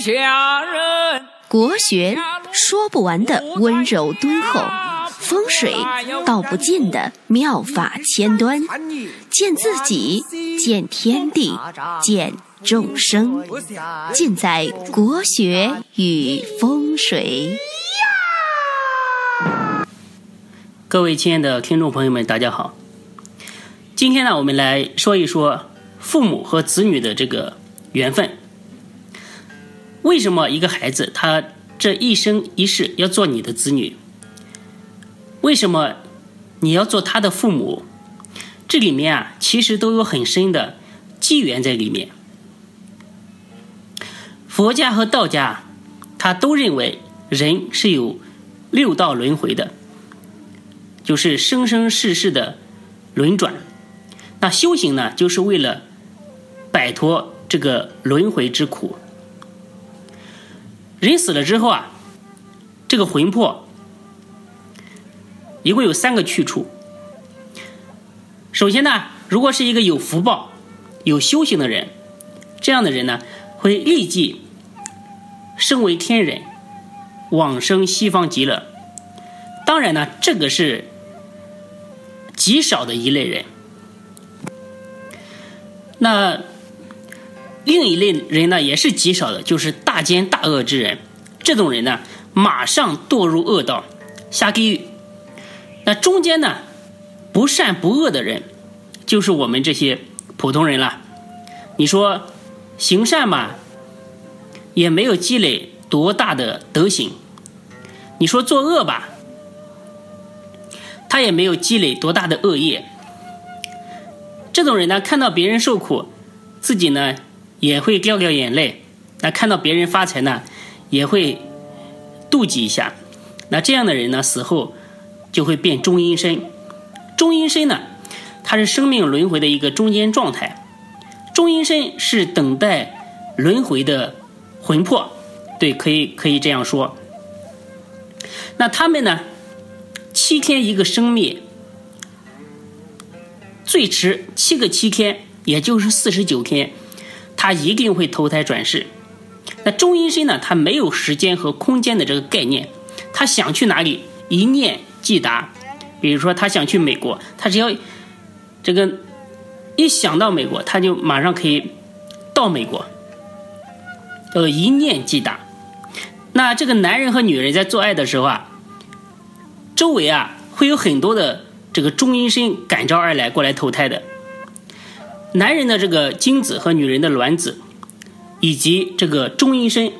下人。国学说不完的温柔敦厚，风水道不尽的妙法千端，见自己，见天地，见众生，尽在国学与风水。各位亲爱的听众朋友们，大家好。今天呢，我们来说一说父母和子女的这个缘分。为什么一个孩子他这一生一世要做你的子女？为什么你要做他的父母？这里面啊，其实都有很深的机缘在里面。佛家和道家，他都认为人是有六道轮回的，就是生生世世的轮转。那修行呢，就是为了摆脱这个轮回之苦。人死了之后啊，这个魂魄一共有三个去处。首先呢，如果是一个有福报、有修行的人，这样的人呢，会立即升为天人，往生西方极乐。当然呢，这个是极少的一类人。那。另一类人呢，也是极少的，就是大奸大恶之人。这种人呢，马上堕入恶道，下地狱。那中间呢，不善不恶的人，就是我们这些普通人了。你说行善嘛，也没有积累多大的德行；你说作恶吧，他也没有积累多大的恶业。这种人呢，看到别人受苦，自己呢。也会掉掉眼泪，那看到别人发财呢，也会妒忌一下。那这样的人呢，死后就会变中阴身。中阴身呢，它是生命轮回的一个中间状态。中阴身是等待轮回的魂魄，对，可以可以这样说。那他们呢，七天一个生灭，最迟七个七天，也就是四十九天。他一定会投胎转世。那中阴身呢？他没有时间和空间的这个概念，他想去哪里，一念即达。比如说，他想去美国，他只要这个一想到美国，他就马上可以到美国，呃，一念即达。那这个男人和女人在做爱的时候啊，周围啊会有很多的这个中阴身感召而来，过来投胎的。男人的这个精子和女人的卵子，以及这个中阴身，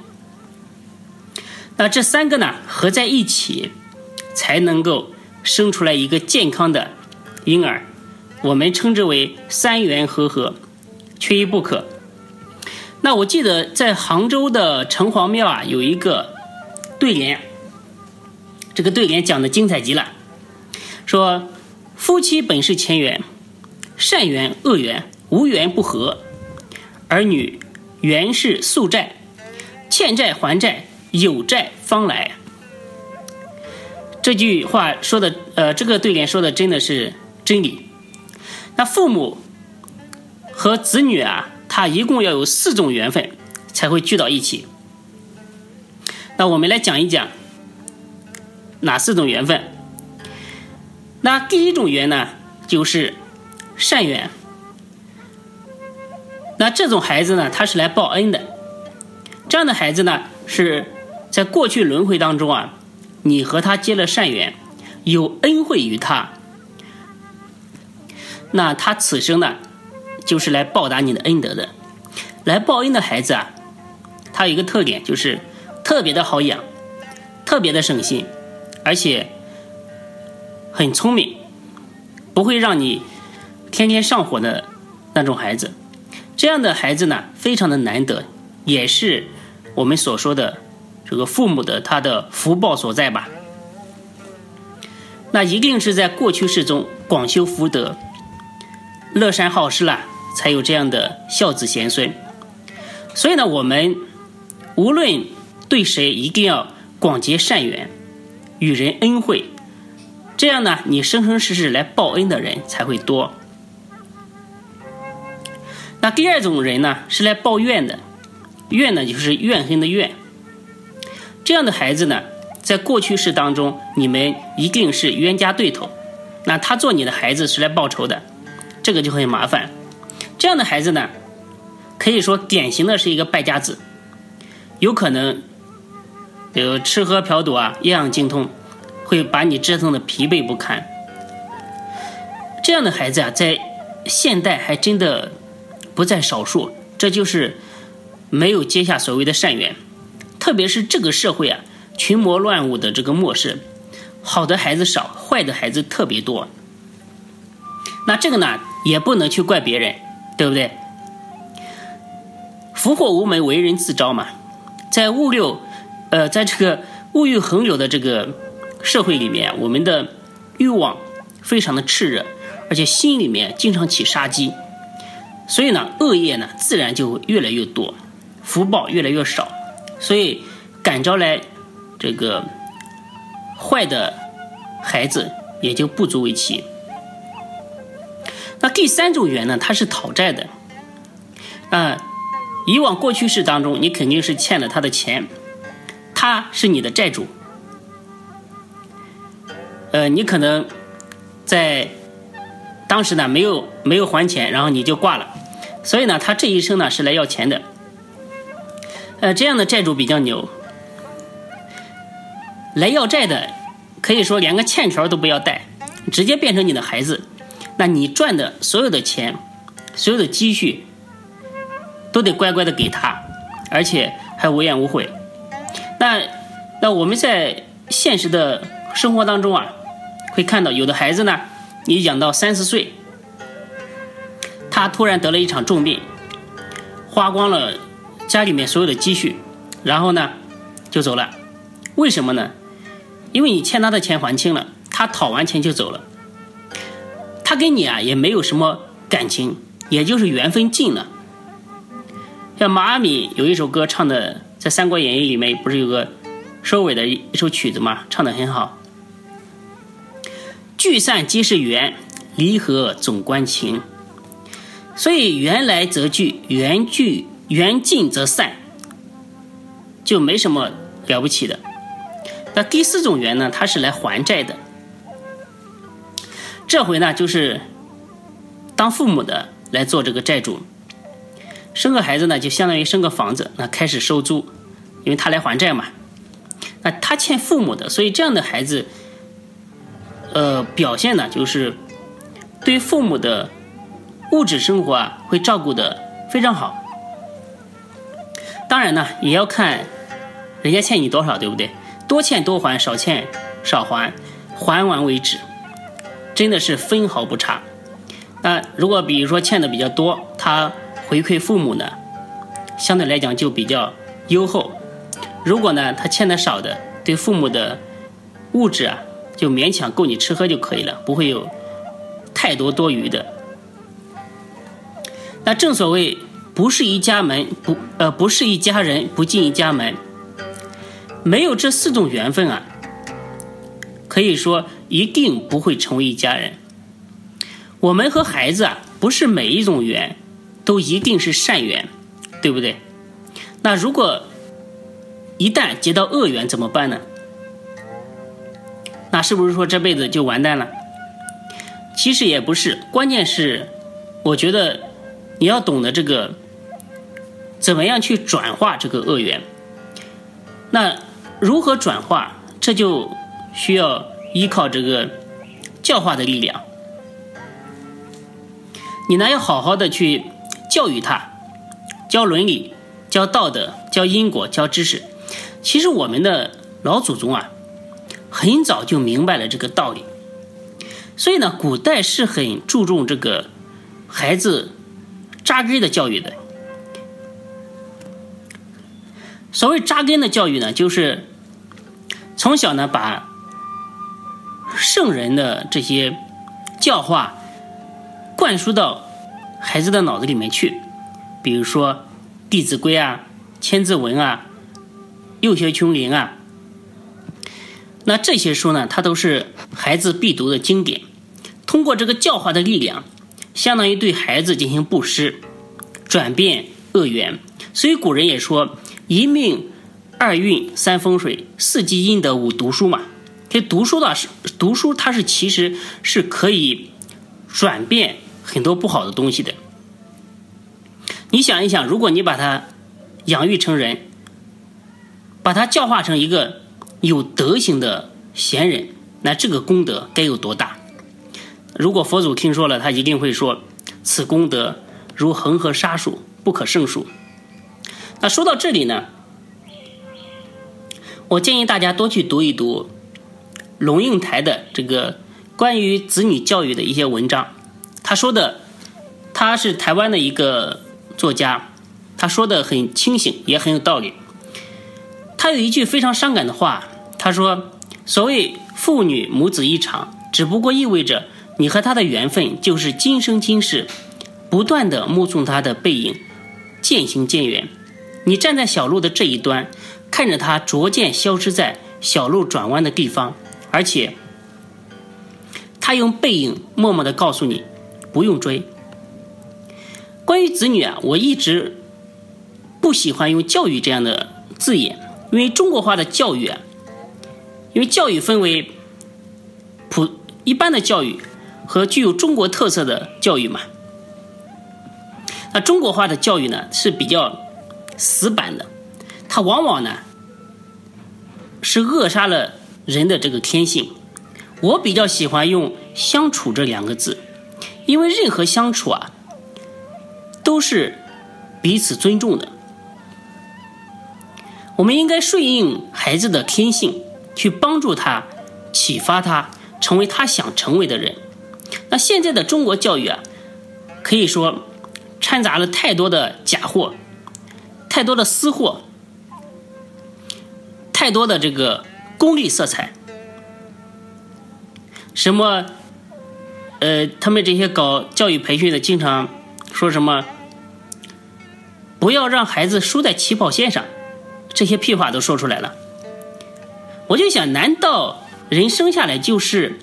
那这三个呢合在一起，才能够生出来一个健康的婴儿。我们称之为三元合合，缺一不可。那我记得在杭州的城隍庙啊，有一个对联，这个对联讲的精彩极了，说夫妻本是前缘，善缘恶缘。无缘不和，儿女原是宿债，欠债还债，有债方来。这句话说的，呃，这个对联说的真的是真理。那父母和子女啊，他一共要有四种缘分才会聚到一起。那我们来讲一讲哪四种缘分？那第一种缘呢，就是善缘。那这种孩子呢，他是来报恩的。这样的孩子呢，是在过去轮回当中啊，你和他结了善缘，有恩惠于他。那他此生呢，就是来报答你的恩德的。来报恩的孩子啊，他有一个特点，就是特别的好养，特别的省心，而且很聪明，不会让你天天上火的那种孩子。这样的孩子呢，非常的难得，也是我们所说的这个父母的他的福报所在吧。那一定是在过去世中广修福德、乐善好施了，才有这样的孝子贤孙。所以呢，我们无论对谁，一定要广结善缘，与人恩惠，这样呢，你生生世世来报恩的人才会多。那第二种人呢，是来抱怨的。怨呢就是怨恨的怨。这样的孩子呢，在过去式当中，你们一定是冤家对头。那他做你的孩子是来报仇的，这个就很麻烦。这样的孩子呢，可以说典型的是一个败家子，有可能有吃喝嫖赌啊，样样精通，会把你折腾的疲惫不堪。这样的孩子啊，在现代还真的不在少数，这就是没有结下所谓的善缘。特别是这个社会啊，群魔乱舞的这个末世，好的孩子少，坏的孩子特别多。那这个呢，也不能去怪别人，对不对？福祸无门，为人自招嘛。在物流，呃，在这个物欲横流的这个社会里面，我们的欲望非常的炽热，而且心里面经常起杀机，所以呢，恶业呢自然就越来越多，福报越来越少。所以，感召来这个坏的孩子也就不足为奇。那第三种缘呢，它是讨债的。啊，以往过去式当中，你肯定是欠了他的钱，他是你的债主。呃，你可能在当时呢没有没有还钱，然后你就挂了。所以呢，他这一生呢是来要钱的。呃，这样的债主比较牛，来要债的，可以说连个欠条都不要带，直接变成你的孩子，那你赚的所有的钱，所有的积蓄，都得乖乖的给他，而且还无怨无悔。那那我们在现实的生活当中啊，会看到有的孩子呢，你养到三四岁，他突然得了一场重病，花光了。家里面所有的积蓄，然后呢，就走了。为什么呢？因为你欠他的钱还清了，他讨完钱就走了。他跟你啊也没有什么感情，也就是缘分尽了。像马阿敏有一首歌唱的，在《三国演义》里面不是有个收尾的一首曲子吗，唱的很好。聚散皆是缘，离合总关情。所以缘来则聚，缘聚。缘尽则散，就没什么了不起的。那第四种缘呢？它是来还债的。这回呢，就是当父母的来做这个债主，生个孩子呢，就相当于生个房子，那开始收租，因为他来还债嘛。那他欠父母的，所以这样的孩子，呃，表现呢，就是对父母的物质生活啊，会照顾的非常好。当然呢，也要看人家欠你多少，对不对？多欠多还，少欠少还，还完为止，真的是分毫不差。那如果比如说欠的比较多，他回馈父母呢，相对来讲就比较优厚。如果呢他欠的少的，对父母的物质啊，就勉强够你吃喝就可以了，不会有太多多余的。那正所谓。不是一家门不呃不是一家人不进一家门，没有这四种缘分啊，可以说一定不会成为一家人。我们和孩子啊，不是每一种缘都一定是善缘，对不对？那如果一旦结到恶缘怎么办呢？那是不是说这辈子就完蛋了？其实也不是，关键是我觉得。你要懂得这个，怎么样去转化这个恶缘？那如何转化？这就需要依靠这个教化的力量。你呢要好好的去教育他，教伦理，教道德，教因果，教知识。其实我们的老祖宗啊，很早就明白了这个道理。所以呢，古代是很注重这个孩子。扎根的教育的，所谓扎根的教育呢，就是从小呢把圣人的这些教化灌输到孩子的脑子里面去，比如说《弟子规》啊、《千字文》啊、《幼学琼林》啊，那这些书呢，它都是孩子必读的经典。通过这个教化的力量。相当于对孩子进行布施，转变恶缘，所以古人也说一命二运三风水四积阴德五读书嘛。这读书的是读书，它是其实是可以转变很多不好的东西的。你想一想，如果你把他养育成人，把他教化成一个有德行的贤人，那这个功德该有多大？如果佛祖听说了，他一定会说：“此功德如恒河沙数，不可胜数。”那说到这里呢，我建议大家多去读一读龙应台的这个关于子女教育的一些文章。他说的，他是台湾的一个作家，他说的很清醒，也很有道理。他有一句非常伤感的话，他说：“所谓父女母子一场，只不过意味着你和他的缘分就是今生今世，不断的目送他的背影渐行渐远。你站在小路的这一端，看着他逐渐消失在小路转弯的地方，而且他用背影默默的告诉你，不用追。关于子女啊，我一直不喜欢用教育这样的字眼。”因为中国化的教育啊，因为教育分为普一般的教育和具有中国特色的教育嘛。那中国化的教育呢是比较死板的，它往往呢是扼杀了人的这个天性。我比较喜欢用“相处”这两个字，因为任何相处啊都是彼此尊重的。我们应该顺应孩子的天性，去帮助他、启发他，成为他想成为的人。那现在的中国教育啊，可以说掺杂了太多的假货，太多的私货，太多的这个功利色彩。什么？呃，他们这些搞教育培训的，经常说什么？不要让孩子输在起跑线上。这些屁话都说出来了，我就想，难道人生下来就是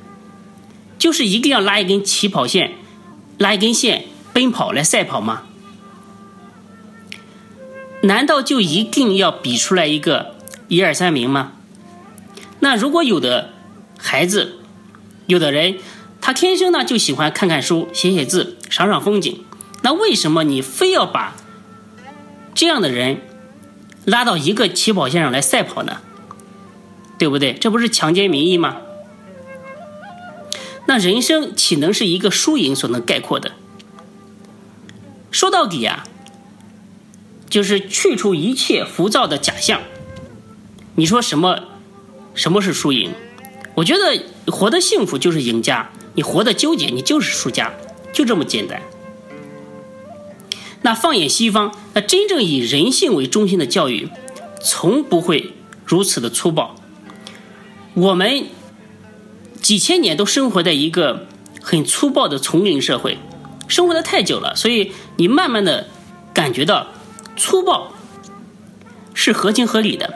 就是一定要拉一根起跑线，拉一根线奔跑来赛跑吗？难道就一定要比出来一个一二三名吗？那如果有的孩子，有的人他天生呢就喜欢看看书、写写字、赏赏风景，那为什么你非要把这样的人？拉到一个起跑线上来赛跑呢，对不对？这不是强奸民意吗？那人生岂能是一个输赢所能概括的？说到底啊，就是去除一切浮躁的假象。你说什么？什么是输赢？我觉得活得幸福就是赢家，你活得纠结，你就是输家，就这么简单。那放眼西方，那真正以人性为中心的教育，从不会如此的粗暴。我们几千年都生活在一个很粗暴的丛林社会，生活的太久了，所以你慢慢的感觉到粗暴是合情合理的。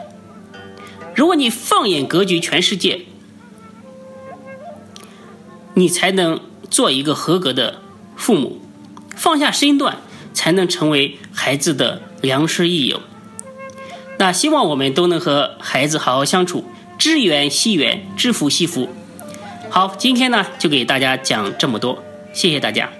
如果你放眼格局全世界，你才能做一个合格的父母，放下身段。才能成为孩子的良师益友。那希望我们都能和孩子好好相处，知缘惜缘，知福惜福。好，今天呢就给大家讲这么多，谢谢大家。